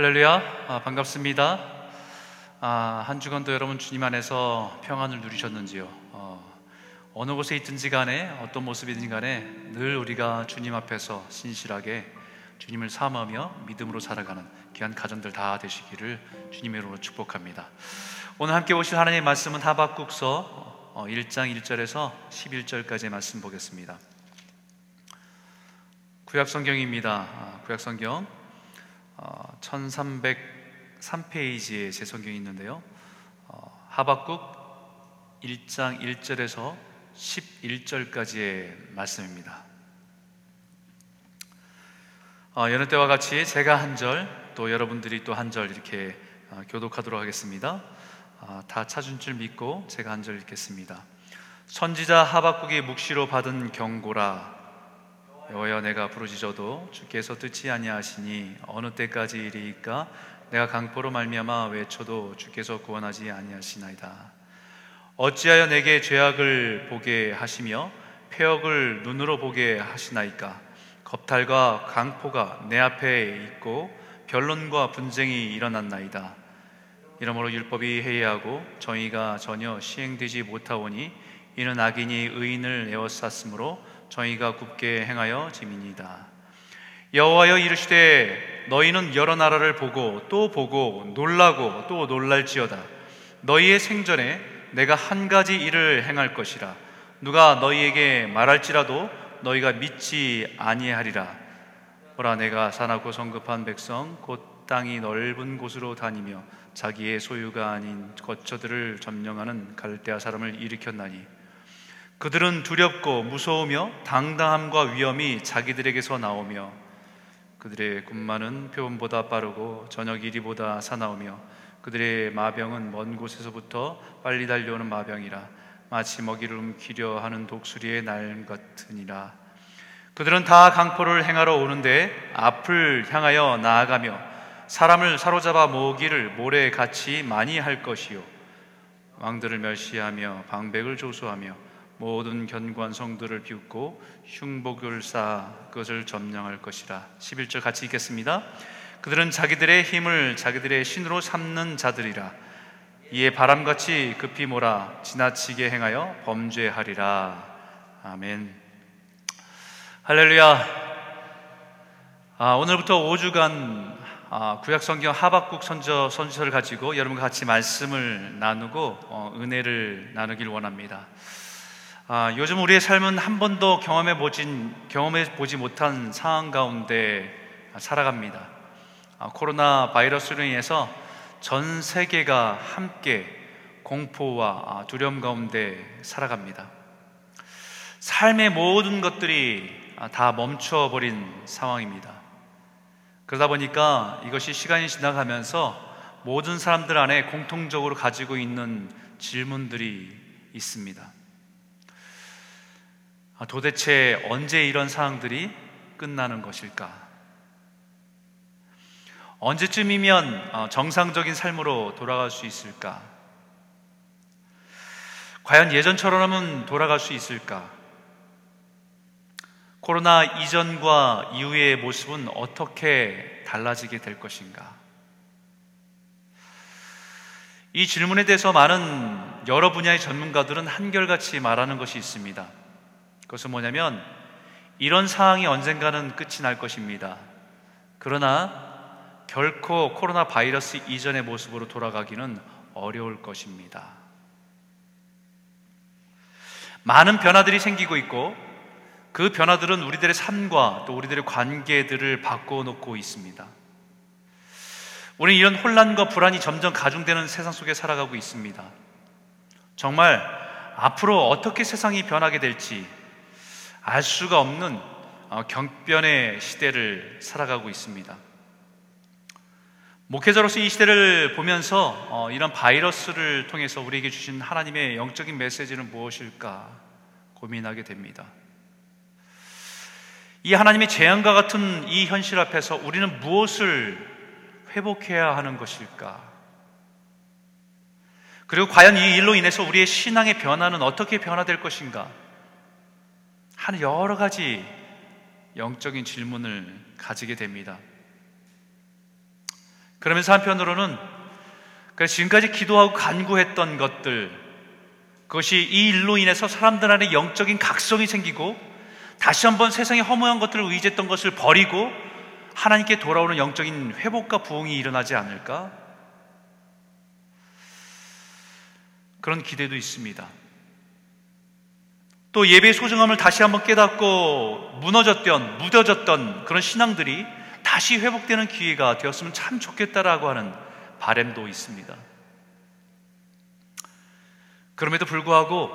할렐루야, 아, 반갑습니다. 아, 한 주간도 여러분 주님 안에서 평안을 누리셨는지요? 어, 어느 곳에 있든지 간에 어떤 모습이든지 간에 늘 우리가 주님 앞에서 신실하게 주님을 사모하며 믿음으로 살아가는 귀한 가정들 다 되시기를 주님의 이름으로 축복합니다. 오늘 함께 오실 하나님의 말씀은 하박국서 1장 어, 1절에서 11절까지의 말씀 보겠습니다. 구약 성경입니다. 아, 구약 성경 1303페이지에 제 성경이 있는데요. 어, 하박국 1장 1절에서 11절까지의 말씀입니다. 어, 여느 때와 같이 제가 한 절, 또 여러분들이 또 한 절 이렇게 어, 교독하도록 하겠습니다. 다 찾은 줄 믿고 제가 한 절 읽겠습니다. 선지자 하박국의 묵시로 받은 경고라 여호여 내가 부르짖어도 주께서 듣지 아니하시니 어느 때까지 이리이까? 내가 강포로 말미암아 외쳐도 주께서 구원하지 아니하시나이다. 어찌하여 내게 죄악을 보게 하시며 폐역을 눈으로 보게 하시나이까? 겁탈과 강포가 내 앞에 있고 변론과 분쟁이 일어났나이다. 이러므로 율법이 해이하고 정의가 전혀 시행되지 못하오니 이는 악인이 의인을 에워쌌으므로 저희가 굽게 행하여 지민이다. 여호와여 이르시되 너희는 여러 나라를 보고 또 보고 놀라고 또 놀랄지어다. 너희의 생전에 내가 한 가지 일을 행할 것이라. 누가 너희에게 말할지라도 너희가 믿지 아니하리라. 보라 내가 산하고 성급한 백성 곧 땅이 넓은 곳으로 다니며 자기의 소유가 아닌 거처들을 점령하는 갈대아 사람을 일으켰나니 그들은 두렵고 무서우며 당당함과 위험이 자기들에게서 나오며 그들의 군마는 표범보다 빠르고 저녁 이리보다 사나우며 그들의 마병은 먼 곳에서부터 빨리 달려오는 마병이라 마치 먹이를 움키려 하는 독수리의 날 같으니라. 그들은 다 강포를 행하러 오는데 앞을 향하여 나아가며 사람을 사로잡아 모기를 모래 같이 많이 할 것이요. 왕들을 멸시하며 방백을 조소하며 모든 견고한 성들을 비웃고 흉복을 쌓아 그것을 점령할 것이라. 11절 같이 읽겠습니다. 그들은 자기들의 힘을 자기들의 신으로 삼는 자들이라. 이에 바람같이 급히 몰아 지나치게 행하여 범죄하리라. 아멘. 할렐루야. 아, 오늘부터 5주간 아, 구약성경 하박국 선저, 선지서를 가지고 여러분과 같이 말씀을 나누고 어, 은혜를 나누길 원합니다 아, 요즘 우리의 삶은 한 번도 경험해 보진 경험해 보지 못한 상황 가운데 살아갑니다. 아, 코로나 바이러스로 인해서 전 세계가 함께 공포와 아, 두려움 가운데 살아갑니다. 삶의 모든 것들이 아, 다 멈춰버린 상황입니다. 그러다 보니까 이것이 시간이 지나가면서 모든 사람들 안에 공통적으로 가지고 있는 질문들이 있습니다. 아, 도대체 언제 이런 상황들이 끝나는 것일까? 언제쯤이면 어, 정상적인 삶으로 돌아갈 수 있을까? 과연 예전처럼은 돌아갈 수 있을까? 코로나 이전과 이후의 모습은 어떻게 달라지게 될 것인가? 이 질문에 대해서 많은 여러 분야의 전문가들은 한결같이 말하는 것이 있습니다. 그것은 뭐냐면 이런 상황이 언젠가는 끝이 날 것입니다. 그러나 결코 코로나 바이러스 이전의 모습으로 돌아가기는 어려울 것입니다. 많은 변화들이 생기고 있고 그 변화들은 우리들의 삶과 또 우리들의 관계들을 바꿔놓고 있습니다. 우리는 이런 혼란과 불안이 점점 가중되는 세상 속에 살아가고 있습니다. 정말 앞으로 어떻게 세상이 변하게 될지 알 수가 없는 어, 경변의 시대를 살아가고 있습니다. 목회자로서 이 시대를 보면서 어, 이런 바이러스를 통해서 우리에게 주신 하나님의 영적인 메시지는 무엇일까 고민하게 됩니다. 이 하나님의 재앙과 같은 이 현실 앞에서 우리는 무엇을 회복해야 하는 것일까? 그리고 과연 이 일로 인해서 우리의 신앙의 변화는 어떻게 변화될 것인가? 하는 여러 가지 영적인 질문을 가지게 됩니다. 그러면서 한편으로는 지금까지 기도하고 간구했던 것들, 그것이 이 일로 인해서 사람들 안에 영적인 각성이 생기고 다시 한번 세상의 허무한 것들을 의지했던 것을 버리고 하나님께 돌아오는 영적인 회복과 부흥이 일어나지 않을까? 그런 기대도 있습니다. 또 예배의 소중함을 다시 한번 깨닫고 무너졌던, 무뎌졌던 그런 신앙들이 다시 회복되는 기회가 되었으면 참 좋겠다라고 하는 바램도 있습니다. 그럼에도 불구하고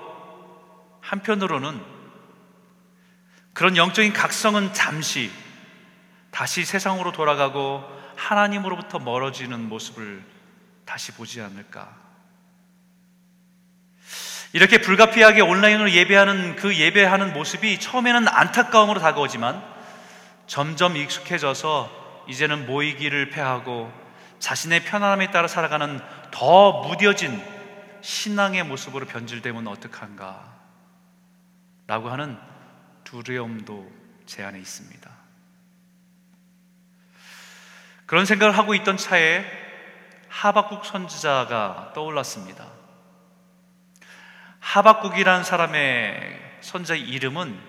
한편으로는 그런 영적인 각성은 잠시 다시 세상으로 돌아가고 하나님으로부터 멀어지는 모습을 다시 보지 않을까. 이렇게 불가피하게 온라인으로 예배하는 그 예배하는 모습이 처음에는 안타까움으로 다가오지만 점점 익숙해져서 이제는 모이기를 패하고 자신의 편안함에 따라 살아가는 더 무뎌진 신앙의 모습으로 변질되면 어떡한가? 라고 하는 두려움도 제 안에 있습니다. 그런 생각을 하고 있던 차에 하박국 선지자가 떠올랐습니다. 하박국이라는 사람의 선자의 이름은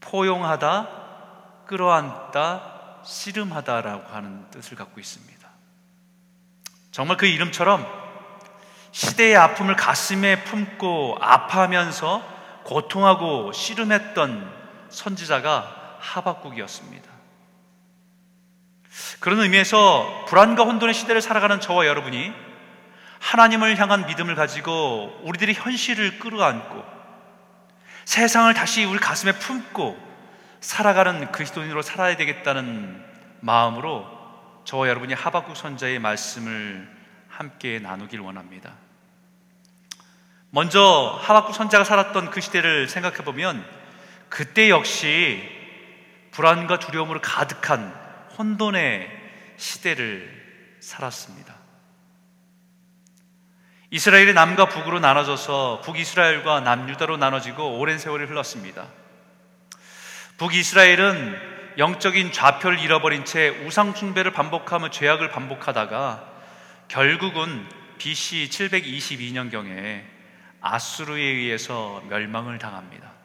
포용하다, 끌어안다, 씨름하다라고 하는 뜻을 갖고 있습니다. 정말 그 이름처럼 시대의 아픔을 가슴에 품고 아파하면서 고통하고 씨름했던 선지자가 하박국이었습니다. 그런 의미에서 불안과 혼돈의 시대를 살아가는 저와 여러분이 하나님을 향한 믿음을 가지고 우리들의 현실을 끌어안고 세상을 다시 우리 가슴에 품고 살아가는 그리스도인으로 살아야 되겠다는 마음으로 저와 여러분이 하박국 선자의 말씀을 함께 나누길 원합니다. 먼저 하박국 선자가 살았던 그 시대를 생각해 보면 그때 역시 불안과 두려움으로 가득한 혼돈의 시대를 살았습니다. 이스라엘이 남과 북으로 나눠져서 북이스라엘과 남유다로 나눠지고 오랜 세월이 흘렀습니다. 북이스라엘은 영적인 좌표를 잃어버린 채 우상숭배를 반복하며 죄악을 반복하다가 결국은 BC 722년경에 아수르에 의해서 멸망을 당합니다.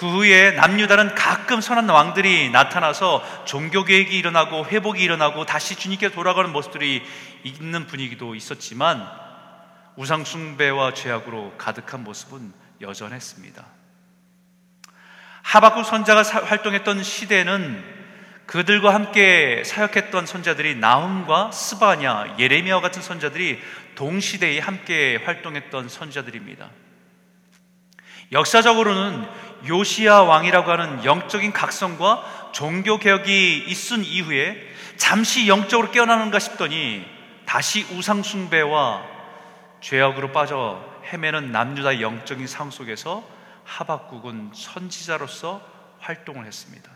그 후에 남유다는 가끔 선한 왕들이 나타나서 종교 개혁이 일어나고 회복이 일어나고 다시 주님께 돌아가는 모습들이 있는 분위기도 있었지만 우상 숭배와 죄악으로 가득한 모습은 여전했습니다. 하박국 선자가 활동했던 시대는 그들과 함께 사역했던 선자들이 나훔과 스바냐, 예레미야와 같은 선자들이 동시대에 함께 활동했던 선자들입니다. 역사적으로는 요시야 왕이라고 하는 영적인 각성과 종교 개혁이 있은 이후에 잠시 영적으로 깨어나는가 싶더니 다시 우상 숭배와 죄악으로 빠져 헤매는 남유다 영적인 상 속에서 하박국은 선지자로서 활동을 했습니다.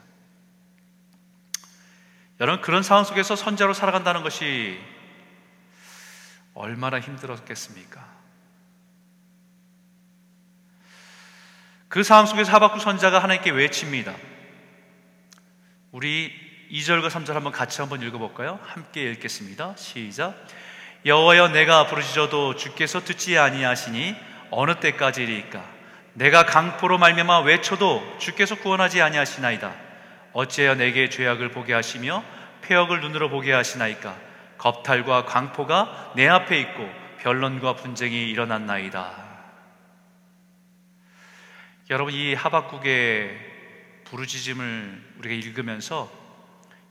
여러분 그런 상황 속에서 선자로 살아간다는 것이 얼마나 힘들었겠습니까? 그 상황 속에서 하박국 선자가 하나님께 외칩니다. 우리 2절과 3절 한번 같이 한번 읽어볼까요? 함께 읽겠습니다. 시작. 여호와여 내가 부르짖어도 주께서 듣지 아니하시니 어느 때까지리까? 내가 강포로 말미암아 외쳐도 주께서 구원하지 아니하시나이다. 어찌하여 내게 죄악을 보게 하시며 폐역을 눈으로 보게 하시나이까 겁탈과 광포가 내 앞에 있고 변론과 분쟁이 일어났나이다. 여러분 이 하박국의 부르짖음을 우리가 읽으면서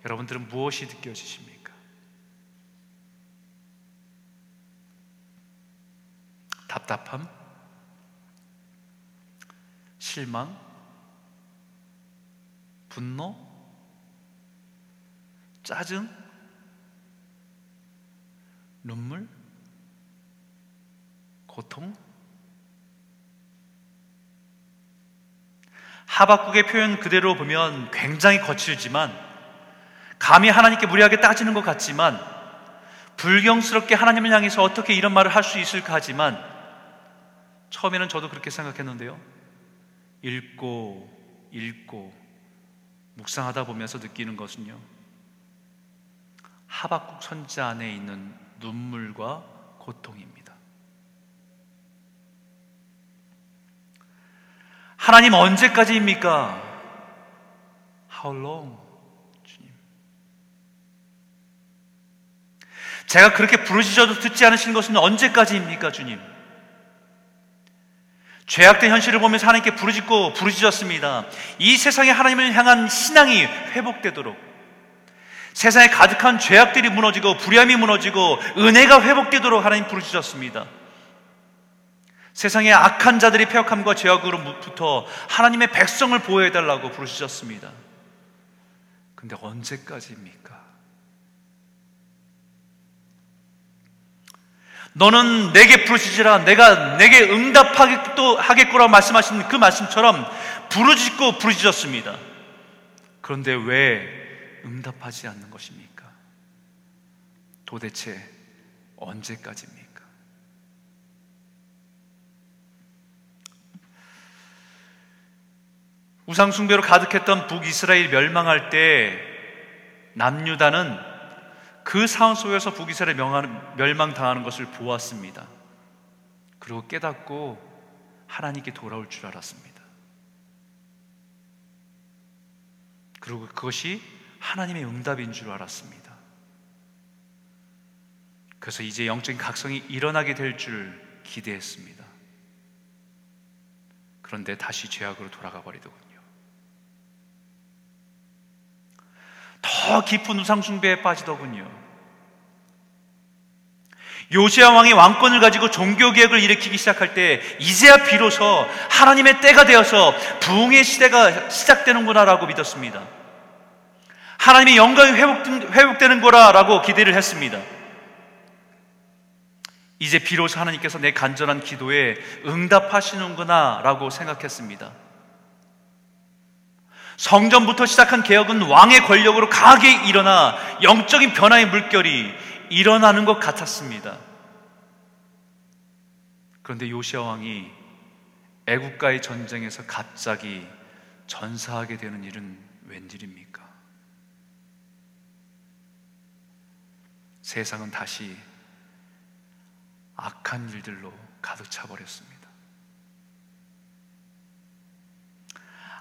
여러분들은 무엇이 느껴지십니까? 답답함? 실망? 분노, 짜증, 눈물, 고통. 하박국의 표현 그대로 보면 굉장히 거칠지만 감히 하나님께 무리하게 따지는 것 같지만 불경스럽게 하나님을 향해서 어떻게 이런 말을 할 수 있을까 하지만 처음에는 저도 그렇게 생각했는데요. 읽고 읽고 묵상하다 보면서 느끼는 것은요. 하박국 선지자 안에 있는 눈물과 고통입니다. 하나님 언제까지입니까? How long? 주님. 제가 그렇게 부르짖어도 듣지 않으신 것은 언제까지입니까, 주님? 죄악된 현실을 보면서 하나님께 부르짖고 부르짖었습니다. 이 세상에 하나님을 향한 신앙이 회복되도록 세상에 가득한 죄악들이 무너지고 불의함이 무너지고 은혜가 회복되도록 하나님 부르짖었습니다. 세상의 악한 자들이 폐역함과 죄악으로부터 하나님의 백성을 보호해달라고 부르짖었습니다. 근데 언제까지입니까? 너는 내게 부르짖으라 내가 내게 응답하겠구라 말씀하신 그 말씀처럼 부르짖고 부르짖었습니다. 그런데 왜 응답하지 않는 것입니까? 도대체 언제까지입니까? 우상숭배로 가득했던 북이스라엘 멸망할 때 남유다는 그 상황 속에서 북이스라엘 멸망당하는 것을 보았습니다. 그리고 깨닫고 하나님께 돌아올 줄 알았습니다. 그리고 그것이 하나님의 응답인 줄 알았습니다. 그래서 이제 영적인 각성이 일어나게 될 줄 기대했습니다. 그런데 다시 죄악으로 돌아가 버리더군요. 더 깊은 우상숭배에 빠지더군요. 요시아 왕이 왕권을 가지고 종교개혁을 일으키기 시작할 때 이제야 비로소 하나님의 때가 되어서 부흥의 시대가 시작되는구나라고 믿었습니다. 하나님의 영광이 회복되는 거라라고 기대를 했습니다. 이제 비로소 하나님께서 내 간절한 기도에 응답하시는구나라고 생각했습니다. 성전부터 시작한 개혁은 왕의 권력으로 강하게 일어나 영적인 변화의 물결이 일어나는 것 같았습니다. 그런데 요시아 왕이 애국가의 전쟁에서 갑자기 전사하게 되는 일은 웬일입니까? 세상은 다시 악한 일들로 가득 차버렸습니다.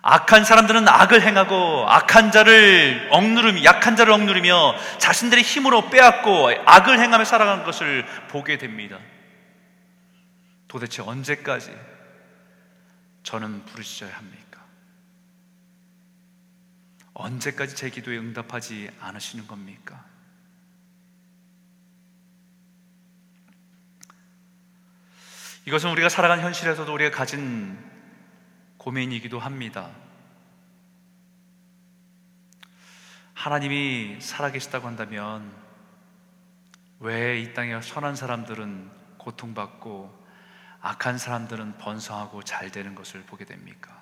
악한 사람들은 악을 행하고 악한 자를 억누르며 약한 자를 억누르며 자신들의 힘으로 빼앗고 악을 행하며 살아가는 것을 보게 됩니다. 도대체 언제까지 저는 부르짖어야 합니까? 언제까지 제 기도에 응답하지 않으시는 겁니까? 이것은 우리가 살아가는 현실에서도 우리가 가진 고민이기도 합니다. 하나님이 살아계시다고 한다면 왜 이 땅에 선한 사람들은 고통받고 악한 사람들은 번성하고 잘 되는 것을 보게 됩니까?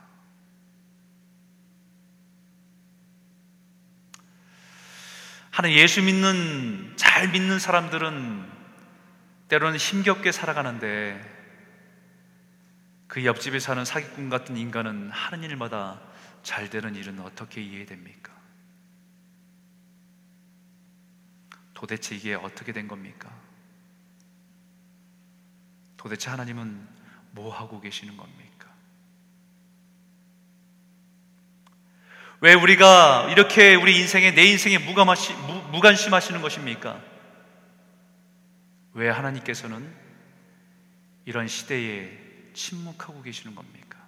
하나님 예수 믿는 잘 믿는 사람들은 때로는 힘겹게 살아가는데 그 옆집에 사는 사기꾼 같은 인간은 하는 일마다 잘 되는 일은 어떻게 이해됩니까? 도대체 이게 어떻게 된 겁니까? 도대체 하나님은 뭐 하고 계시는 겁니까? 왜 우리가 이렇게 우리 인생에 내 인생에 무감하시, 무, 무관심하시는 것입니까? 왜 하나님께서는 이런 시대에 침묵하고 계시는 겁니까?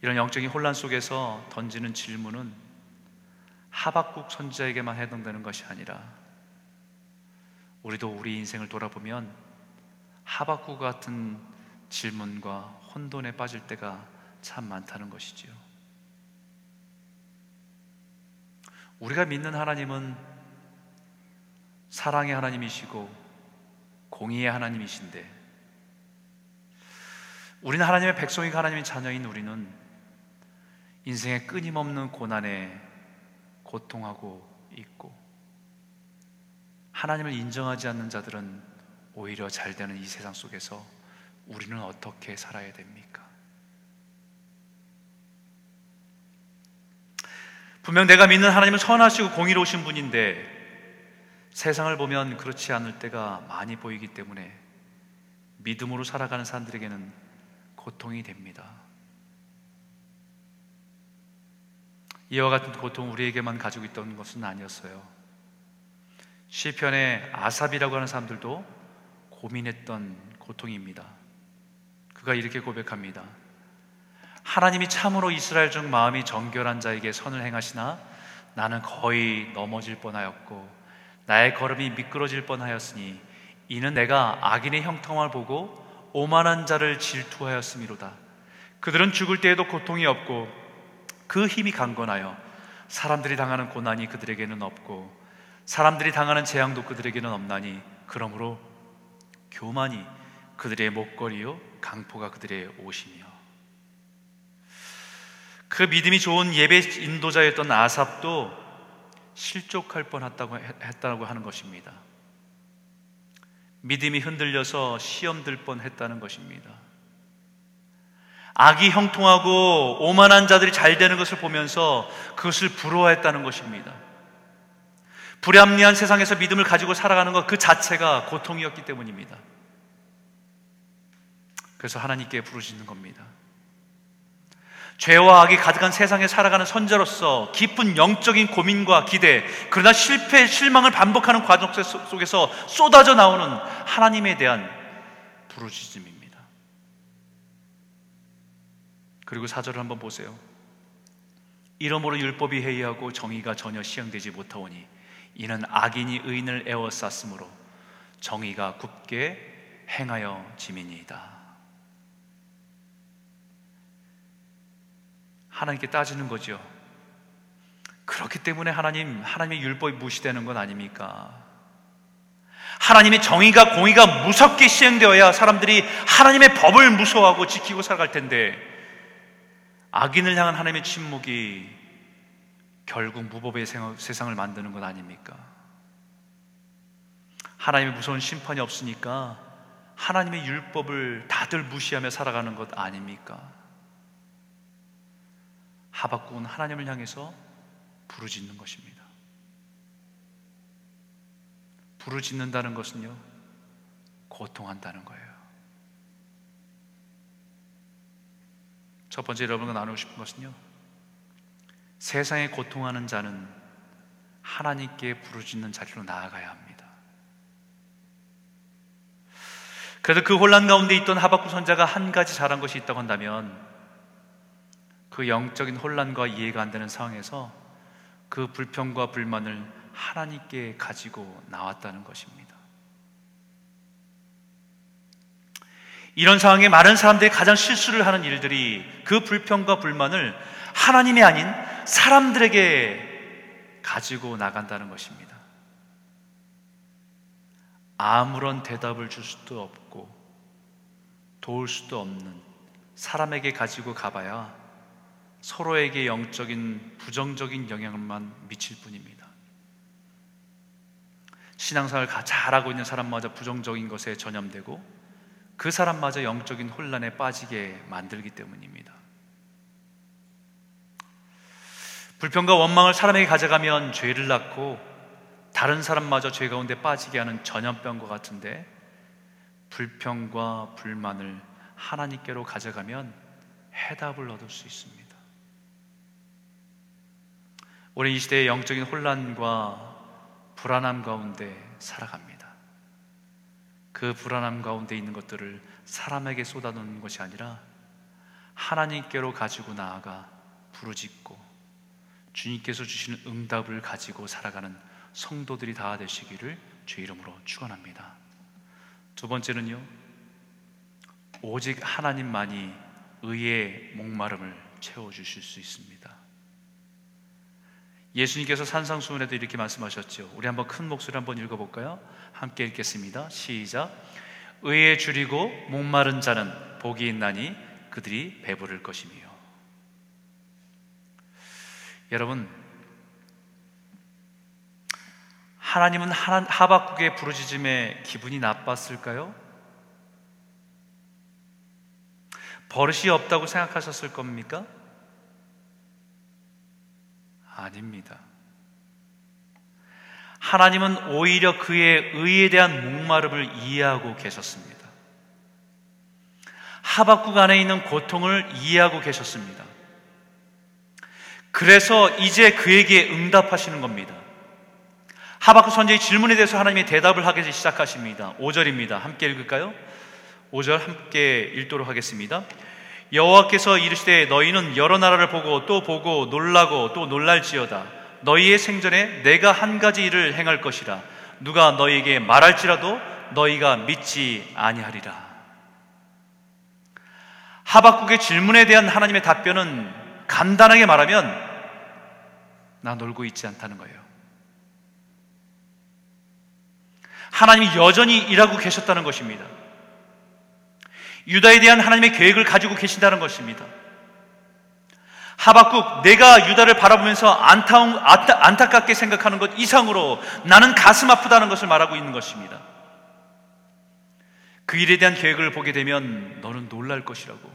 이런 영적인 혼란 속에서 던지는 질문은 하박국 선지자에게만 해당되는 것이 아니라 우리도 우리 인생을 돌아보면 하박국 같은 질문과 혼돈에 빠질 때가 참 많다는 것이지요. 우리가 믿는 하나님은 사랑의 하나님이시고 공의의 하나님이신데 우리는 하나님의 백성이고 하나님의 자녀인 우리는 인생의 끊임없는 고난에 고통하고 있고 하나님을 인정하지 않는 자들은 오히려 잘 되는 이 세상 속에서 우리는 어떻게 살아야 됩니까? 분명 내가 믿는 하나님은 선하시고 공의로우신 분인데 세상을 보면 그렇지 않을 때가 많이 보이기 때문에 믿음으로 살아가는 사람들에게는 고통이 됩니다. 이와 같은 고통 우리에게만 가지고 있던 것은 아니었어요. 시편의 아삽이라고 하는 사람들도 고민했던 고통입니다. 그가 이렇게 고백합니다. 하나님이 참으로 이스라엘 중 마음이 정결한 자에게 선을 행하시나 나는 거의 넘어질 뻔하였고 나의 걸음이 미끄러질 뻔하였으니 이는 내가 악인의 형통을 보고 오만한 자를 질투하였음이로다. 그들은 죽을 때에도 고통이 없고 그 힘이 강건하여 사람들이 당하는 고난이 그들에게는 없고 사람들이 당하는 재앙도 그들에게는 없나니 그러므로 교만이 그들의 목걸이요 강포가 그들의 옷이며 그 믿음이 좋은 예배 인도자였던 아삽도 실족할 뻔했다고 했다고 하는 것입니다. 믿음이 흔들려서 시험 들 뻔했다는 것입니다. 악이 형통하고 오만한 자들이 잘 되는 것을 보면서 그것을 부러워했다는 것입니다. 불합리한 세상에서 믿음을 가지고 살아가는 것 그 자체가 고통이었기 때문입니다. 그래서 하나님께 부르짖는 겁니다. 죄와 악이 가득한 세상에 살아가는 선자로서 깊은 영적인 고민과 기대, 그러나 실패, 실망을 반복하는 과정 속에서 쏟아져 나오는 하나님에 대한 부르짖음입니다. 그리고 사절을 한번 보세요. 이러므로 율법이 해이하고 정의가 전혀 시행되지 못하오니 이는 악인이 의인을 에워쌌으므로 정의가 굳게 행하여 지민이다. 하나님께 따지는 거죠. 그렇기 때문에 하나님, 하나님의 율법이 무시되는 건 아닙니까? 하나님의 정의가 공의가 무섭게 시행되어야 사람들이 하나님의 법을 무서워하고 지키고 살아갈 텐데 악인을 향한 하나님의 침묵이 결국 무법의 세상을 만드는 것 아닙니까? 하나님의 무서운 심판이 없으니까 하나님의 율법을 다들 무시하며 살아가는 것 아닙니까? 하박국은 하나님을 향해서 부르짖는 것입니다. 부르짖는다는 것은요, 고통한다는 거예요. 첫 번째 여러분과 나누고 싶은 것은요, 세상에 고통하는 자는 하나님께 부르짖는 자리로 나아가야 합니다. 그래서 그 혼란 가운데 있던 하박국 선자가 한 가지 잘한 것이 있다고 한다면 그 영적인 혼란과 이해가 안 되는 상황에서 그 불평과 불만을 하나님께 가지고 나왔다는 것입니다. 이런 상황에 많은 사람들이 가장 실수를 하는 일들이 그 불평과 불만을 하나님이 아닌 사람들에게 가지고 나간다는 것입니다. 아무런 대답을 줄 수도 없고 도울 수도 없는 사람에게 가지고 가봐야 서로에게 영적인 부정적인 영향만 미칠 뿐입니다. 신앙생활 잘하고 있는 사람마저 부정적인 것에 전염되고 그 사람마저 영적인 혼란에 빠지게 만들기 때문입니다. 불평과 원망을 사람에게 가져가면 죄를 낳고 다른 사람마저 죄 가운데 빠지게 하는 전염병과 같은데 불평과 불만을 하나님께로 가져가면 해답을 얻을 수 있습니다. 우리 이 시대의 영적인 혼란과 불안함 가운데 살아갑니다. 그 불안함 가운데 있는 것들을 사람에게 쏟아놓는 것이 아니라 하나님께로 가지고 나아가 부르짖고 주님께서 주시는 응답을 가지고 살아가는 성도들이 다 되시기를 주 이름으로 축원합니다. 두 번째는요. 오직 하나님만이 의의 목마름을 채워 주실 수 있습니다. 예수님께서 산상수훈에도 이렇게 말씀하셨죠. 우리 한번 큰 목소리 한번 읽어볼까요? 함께 읽겠습니다. 시작. 의에 줄이고 목마른 자는 복이 있나니 그들이 배부를 것이며. 여러분, 하나님은 하박국의 부르짖음에 기분이 나빴을까요? 버릇이 없다고 생각하셨을 겁니까? 아닙니다. 하나님은 오히려 그의 의에 대한 목마름을 이해하고 계셨습니다. 하박국 안에 있는 고통을 이해하고 계셨습니다. 그래서 이제 그에게 응답하시는 겁니다. 하박국 선제의 질문에 대해서 하나님이 대답을 하기 시작하십니다. 5절입니다. 함께 읽을까요? 5절 함께 읽도록 하겠습니다. 여호와께서 이르시되 너희는 여러 나라를 보고 또 보고 놀라고 또 놀랄지어다. 너희의 생전에 내가 한 가지 일을 행할 것이라. 누가 너희에게 말할지라도 너희가 믿지 아니하리라. 하박국의 질문에 대한 하나님의 답변은 간단하게 말하면 나 놀고 있지 않다는 거예요. 하나님이 여전히 일하고 계셨다는 것입니다. 유다에 대한 하나님의 계획을 가지고 계신다는 것입니다. 하박국, 내가 유다를 바라보면서 안타운, 안타, 안타깝게 생각하는 것 이상으로 나는 가슴 아프다는 것을 말하고 있는 것입니다. 그 일에 대한 계획을 보게 되면 너는 놀랄 것이라고.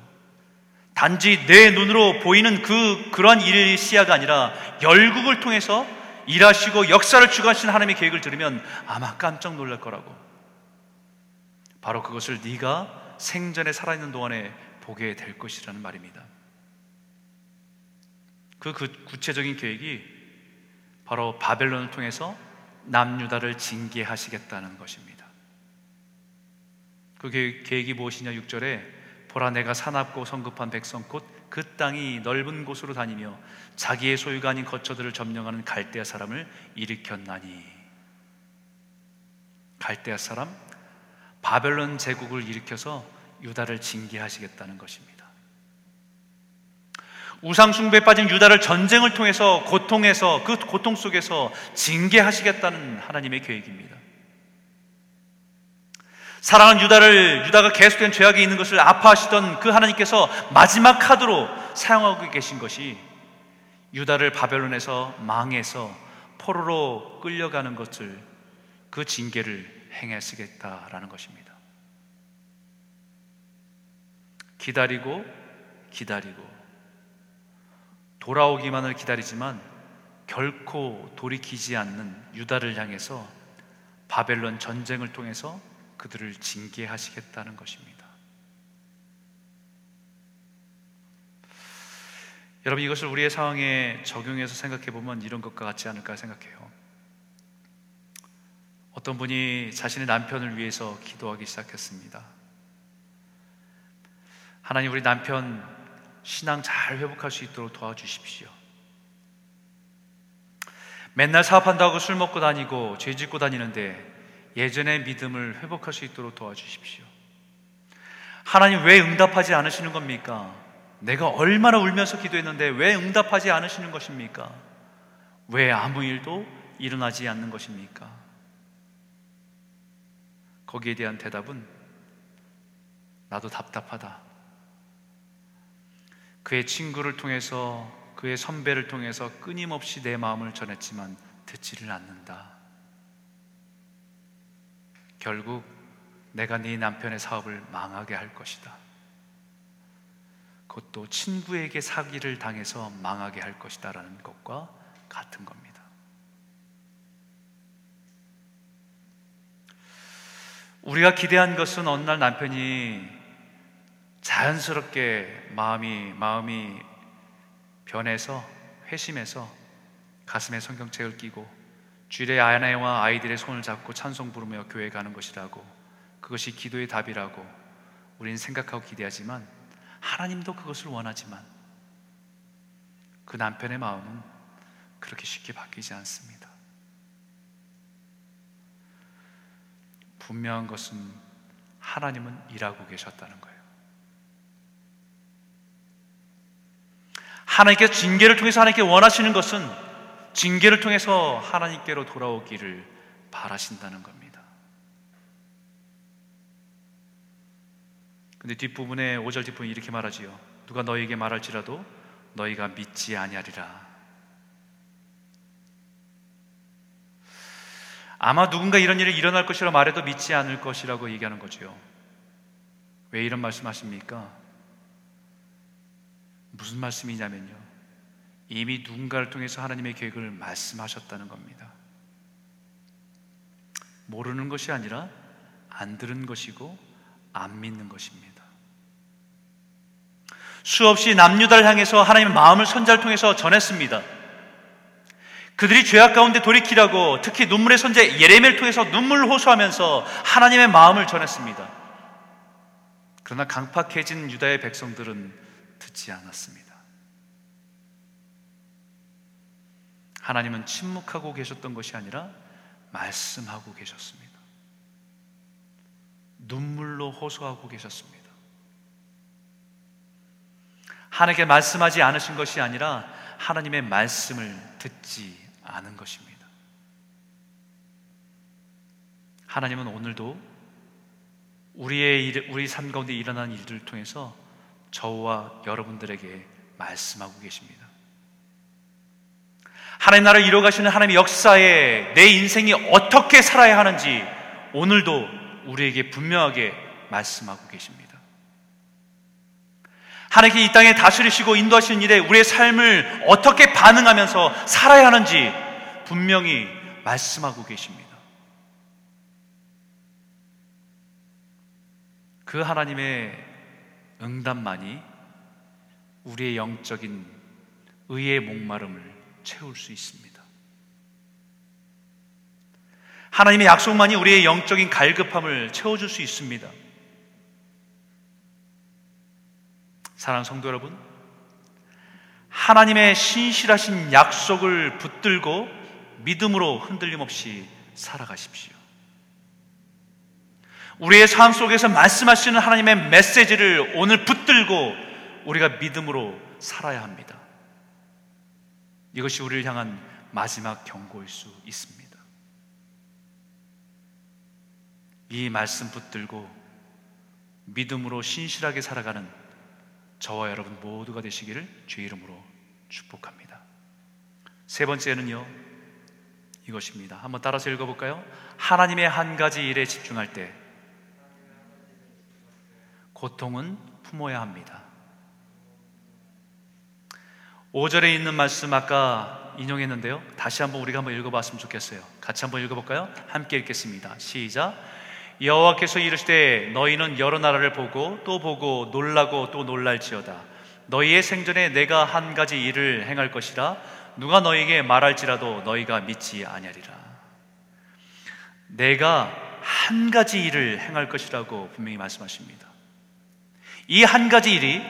단지 내 눈으로 보이는 그, 그러한 일의 시야가 아니라 열국을 통해서 일하시고 역사를 주관하신 하나님의 계획을 들으면 아마 깜짝 놀랄 거라고. 바로 그것을 네가 생전에 살아있는 동안에 보게 될 것이라는 말입니다. 그, 그 구체적인 계획이 바로 바벨론을 통해서 남유다를 징계하시겠다는 것입니다. 그 계획이 무엇이냐 6절에 보라 내가 사납고 성급한 백성 곧 그 땅이 넓은 곳으로 다니며 자기의 소유가 아닌 거처들을 점령하는 갈대아 사람을 일으켰나니 갈대아 사람 바벨론 제국을 일으켜서 유다를 징계하시겠다는 것입니다. 우상숭배에 빠진 유다를 전쟁을 통해서 고통에서 그 고통 속에서 징계하시겠다는 하나님의 계획입니다. 사랑하는 유다를 유다가 계속된 죄악에 있는 것을 아파하시던 그 하나님께서 마지막 카드로 사용하고 계신 것이 유다를 바벨론에서 망해서 포로로 끌려가는 것을 그 징계를 행하시겠다라는 것입니다. 기다리고 기다리고 돌아오기만을 기다리지만 결코 돌이키지 않는 유다를 향해서 바벨론 전쟁을 통해서 그들을 징계하시겠다는 것입니다. 여러분 이것을 우리의 상황에 적용해서 생각해 보면 이런 것과 같지 않을까 생각해요. 어떤 분이 자신의 남편을 위해서 기도하기 시작했습니다. 하나님 우리 남편 신앙 잘 회복할 수 있도록 도와주십시오. 맨날 사업한다고 술 먹고 다니고 죄 짓고 다니는데 예전의 믿음을 회복할 수 있도록 도와주십시오. 하나님 왜 응답하지 않으시는 겁니까? 내가 얼마나 울면서 기도했는데 왜 응답하지 않으시는 것입니까? 왜 아무 일도 일어나지 않는 것입니까? 거기에 대한 대답은 나도 답답하다. 그의 친구를 통해서 그의 선배를 통해서 끊임없이 내 마음을 전했지만 듣지를 않는다. 결국 내가 네 남편의 사업을 망하게 할 것이다. 그것도 친구에게 사기를 당해서 망하게 할 것이다라는 것과 같은 겁니다. 우리가 기대한 것은 어느 날 남편이 자연스럽게 마음이 마음이 변해서 회심해서 가슴에 성경책을 끼고 주일에 아내와 아이들의 손을 잡고 찬송 부르며 교회 가는 것이라고 그것이 기도의 답이라고 우리는 생각하고 기대하지만 하나님도 그것을 원하지만 그 남편의 마음은 그렇게 쉽게 바뀌지 않습니다. 분명한 것은 하나님은 일하고 계셨다는 거예요. 하나님께서 징계를 통해서 하나님께 원하시는 것은 징계를 통해서 하나님께로 돌아오기를 바라신다는 겁니다. 근데 뒷부분에 5절 뒷부분에 이렇게 말하지요. 누가 너에게 말할지라도 너희가 믿지 아니하리라. 아마 누군가 이런 일이 일어날 것이라 말해도 믿지 않을 것이라고 얘기하는 거지요. 왜 이런 말씀하십니까? 무슨 말씀이냐면요. 이미 누군가를 통해서 하나님의 계획을 말씀하셨다는 겁니다. 모르는 것이 아니라 안 들은 것이고 안 믿는 것입니다. 수없이 남유다를 향해서 하나님의 마음을 선자를 통해서 전했습니다. 그들이 죄악 가운데 돌이키라고 특히 눈물의 선제 예레미를 통해서 눈물을 호소하면서 하나님의 마음을 전했습니다. 그러나 강팍해진 유다의 백성들은 듣지 않았습니다. 하나님은 침묵하고 계셨던 것이 아니라 말씀하고 계셨습니다. 눈물로 호소하고 계셨습니다. 하나님께 말씀하지 않으신 것이 아니라 하나님의 말씀을 듣지 않은 것입니다. 하나님은 오늘도 우리의 일, 우리 삶 가운데 일어난 일들을 통해서 저와 여러분들에게 말씀하고 계십니다. 하나님 나라를 이루어가시는 하나님의 역사에 내 인생이 어떻게 살아야 하는지 오늘도 우리에게 분명하게 말씀하고 계십니다. 하나님께 이 땅에 다스리시고 인도하시는 일에 우리의 삶을 어떻게 반응하면서 살아야 하는지 분명히 말씀하고 계십니다. 그 하나님의 응답만이 우리의 영적인 의의 목마름을 채울 수 있습니다. 하나님의 약속만이 우리의 영적인 갈급함을 채워줄 수 있습니다. 사랑하는 성도 여러분, 하나님의 신실하신 약속을 붙들고 믿음으로 흔들림 없이 살아가십시오. 우리의 삶 속에서 말씀하시는 하나님의 메시지를 오늘 붙들고 우리가 믿음으로 살아야 합니다. 이것이 우리를 향한 마지막 경고일 수 있습니다. 이 말씀 붙들고 믿음으로 신실하게 살아가는 저와 여러분 모두가 되시기를 주의 이름으로 축복합니다. 세 번째는요, 이것입니다. 한번 따라서 읽어볼까요? 하나님의 한 가지 일에 집중할 때 고통은 품어야 합니다. 5절에 있는 말씀 아까 인용했는데요. 다시 한번 우리가 한번 읽어봤으면 좋겠어요. 같이 한번 읽어볼까요? 함께 읽겠습니다. 시작. 여호와께서 이르시되 너희는 여러 나라를 보고 또 보고 놀라고 또 놀랄지어다. 너희의 생전에 내가 한 가지 일을 행할 것이라 누가 너희에게 말할지라도 너희가 믿지 아니하리라. 내가 한 가지 일을 행할 것이라고 분명히 말씀하십니다. 이 한 가지 일이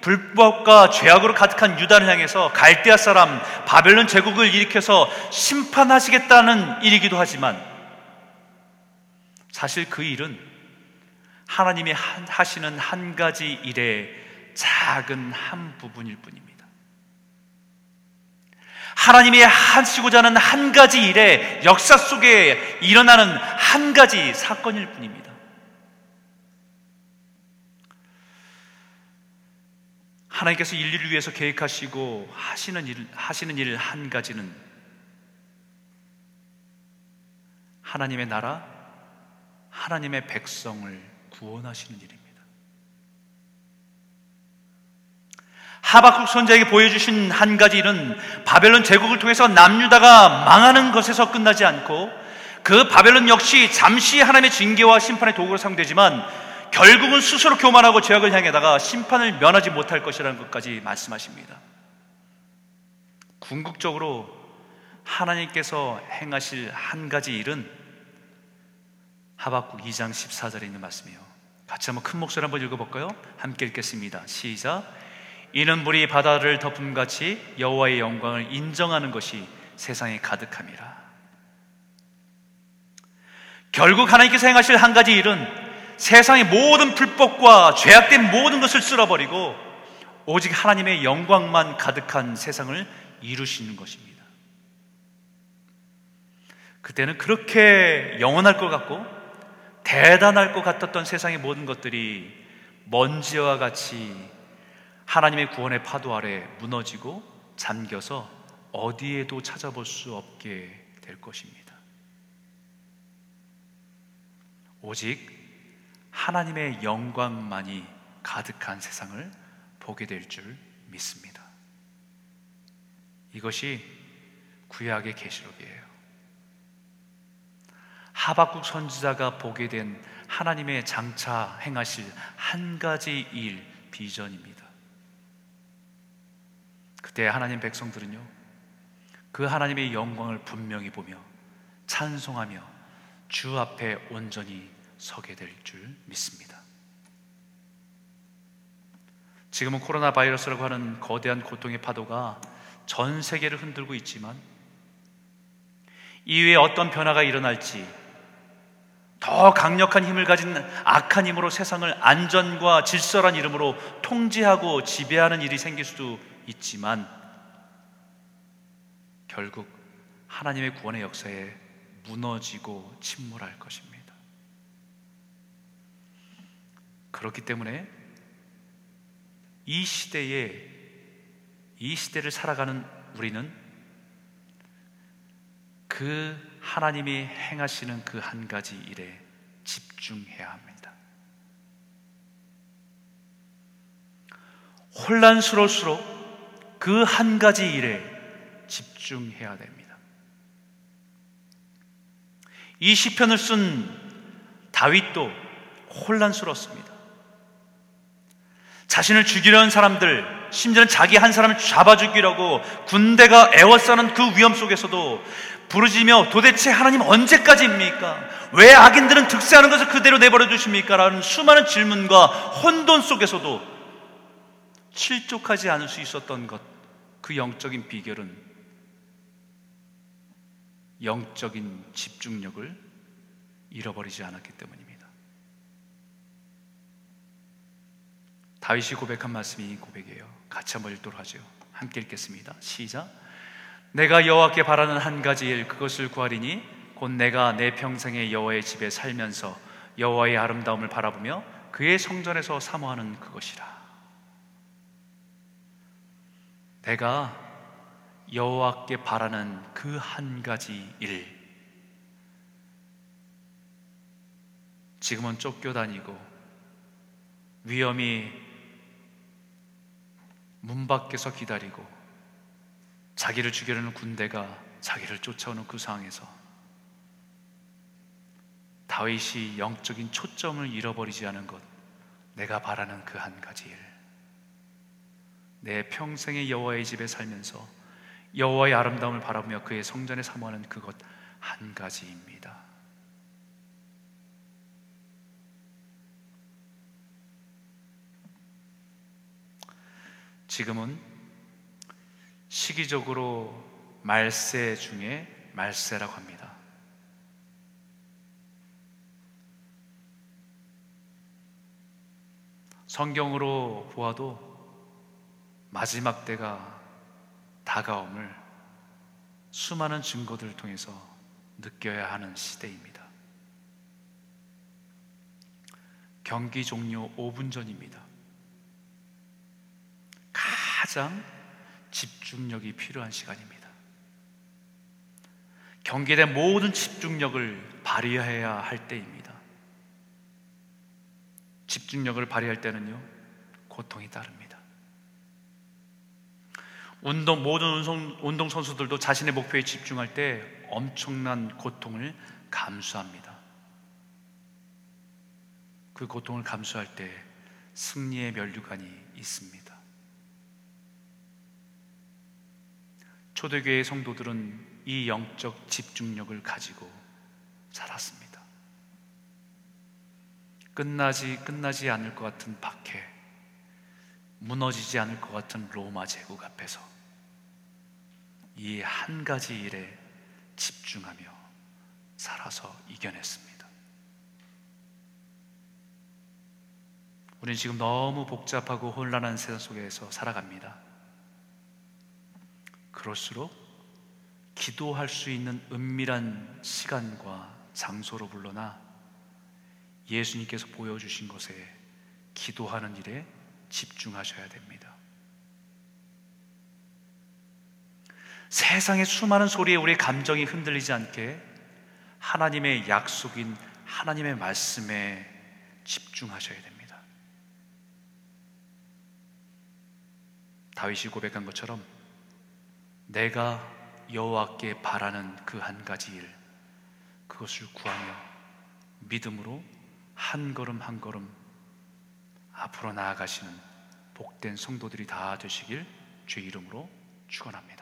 불법과 죄악으로 가득한 유다를 향해서 갈대아 사람 바벨론 제국을 일으켜서 심판하시겠다는 일이기도 하지만 사실 그 일은 하나님이 하시는 한 가지 일의 작은 한 부분일 뿐입니다. 하나님이 하시고자 하는 한 가지 일의 역사 속에 일어나는 한 가지 사건일 뿐입니다. 하나님께서 인류를 위해서 계획하시고 하시는 일, 하시는 일 한 가지는 하나님의 나라, 하나님의 백성을 구원하시는 일입니다. 하박국 선자에게 보여주신 한 가지 일은 바벨론 제국을 통해서 남유다가 망하는 것에서 끝나지 않고 그 바벨론 역시 잠시 하나님의 징계와 심판의 도구로 상되지만 결국은 스스로 교만하고 죄악을 향해다가 심판을 면하지 못할 것이라는 것까지 말씀하십니다. 궁극적으로 하나님께서 행하실 한 가지 일은 하박국 2장 14절에 있는 말씀이에요. 같이 한번 큰 목소리 한번 읽어볼까요? 함께 읽겠습니다. 시작. 이는 물이 바다를 덮음 같이 여호와의 영광을 인정하는 것이 세상에 가득함이라. 결국 하나님께서 행하실 한 가지 일은 세상의 모든 불법과 죄악된 모든 것을 쓸어버리고 오직 하나님의 영광만 가득한 세상을 이루시는 것입니다. 그때는 그렇게 영원할 것 같고 대단할 것 같았던 세상의 모든 것들이 먼지와 같이 하나님의 구원의 파도 아래 무너지고 잠겨서 어디에도 찾아볼 수 없게 될 것입니다. 오직 하나님의 영광만이 가득한 세상을 보게 될 줄 믿습니다. 이것이 구약의 계시록이에요. 하박국 선지자가 보게 된 하나님의 장차 행하실 한 가지 일 비전입니다. 그때 하나님 백성들은요, 그 하나님의 영광을 분명히 보며 찬송하며 주 앞에 온전히 서게 될 줄 믿습니다. 지금은 코로나 바이러스라고 하는 거대한 고통의 파도가 전 세계를 흔들고 있지만 이후에 어떤 변화가 일어날지 더 강력한 힘을 가진 악한 힘으로 세상을 안전과 질서란 이름으로 통제하고 지배하는 일이 생길 수도 있지만 결국 하나님의 구원의 역사에 무너지고 침몰할 것입니다. 그렇기 때문에 이 시대에 이 시대를 살아가는 우리는 그 하나님이 행하시는 그 한 가지 일에 집중해야 합니다. 혼란스러울수록 그 한 가지 일에 집중해야 됩니다. 이 시편을 쓴 다윗도 혼란스럽습니다. 자신을 죽이려는 사람들, 심지어는 자기 한 사람을 잡아 죽이려고 군대가 애워싸는 그 위험 속에서도 부르짖며 도대체 하나님 언제까지입니까? 왜 악인들은 득세하는 것을 그대로 내버려 두십니까? 라는 수많은 질문과 혼돈 속에서도 실족하지 않을 수 있었던 것, 그 영적인 비결은 영적인 집중력을 잃어버리지 않았기 때문입니다. 다윗이 고백한 말씀이 이 고백이에요. 같이 한번 읽도록 하죠. 함께 읽겠습니다. 시작. 내가 여호와께 바라는 한 가지 일 그것을 구하리니 곧 내가 내 평생의 여호와의 집에 살면서 여호와의 아름다움을 바라보며 그의 성전에서 사모하는 그것이라. 내가 여호와께 바라는 그 한 가지 일. 지금은 쫓겨 다니고 위험이 문 밖에서 기다리고 자기를 죽이려는 군대가 자기를 쫓아오는 그 상황에서 다윗이 영적인 초점을 잃어버리지 않은 것, 내가 바라는 그 한 가지 일. 내 평생의 여호와의 집에 살면서 여호와의 아름다움을 바라보며 그의 성전에 사모하는 그것 한 가지입니다. 지금은 시기적으로 말세 중에 말세라고 합니다. 성경으로 보아도 마지막 때가 다가옴을 수많은 증거들을 통해서 느껴야 하는 시대입니다. 경기 종료 5분 전입니다. 가장 집중력이 필요한 시간입니다. 경기에 모든 집중력을 발휘해야 할 때입니다. 집중력을 발휘할 때는요, 고통이 따릅니다. 운동 모든 운동, 운동 선수들도 자신의 목표에 집중할 때 엄청난 고통을 감수합니다. 그 고통을 감수할 때 승리의 면류관이 있습니다. 초대교회 성도들은 이 영적 집중력을 가지고 살았습니다. 끝나지 끝나지 않을 것 같은 박해, 무너지지 않을 것 같은 로마 제국 앞에서 이 한 가지 일에 집중하며 살아서 이겨냈습니다. 우리는 지금 너무 복잡하고 혼란한 세상 속에서 살아갑니다. 그럴수록 기도할 수 있는 은밀한 시간과 장소로 불러나 예수님께서 보여주신 것에 기도하는 일에 집중하셔야 됩니다. 세상의 수많은 소리에 우리의 감정이 흔들리지 않게 하나님의 약속인 하나님의 말씀에 집중하셔야 됩니다. 다윗이 고백한 것처럼 내가 여호와께 바라는 그 한 가지 일 그것을 구하며 믿음으로 한 걸음 한 걸음 앞으로 나아가시는 복된 성도들이 다 되시길 주의 이름으로 축원합니다.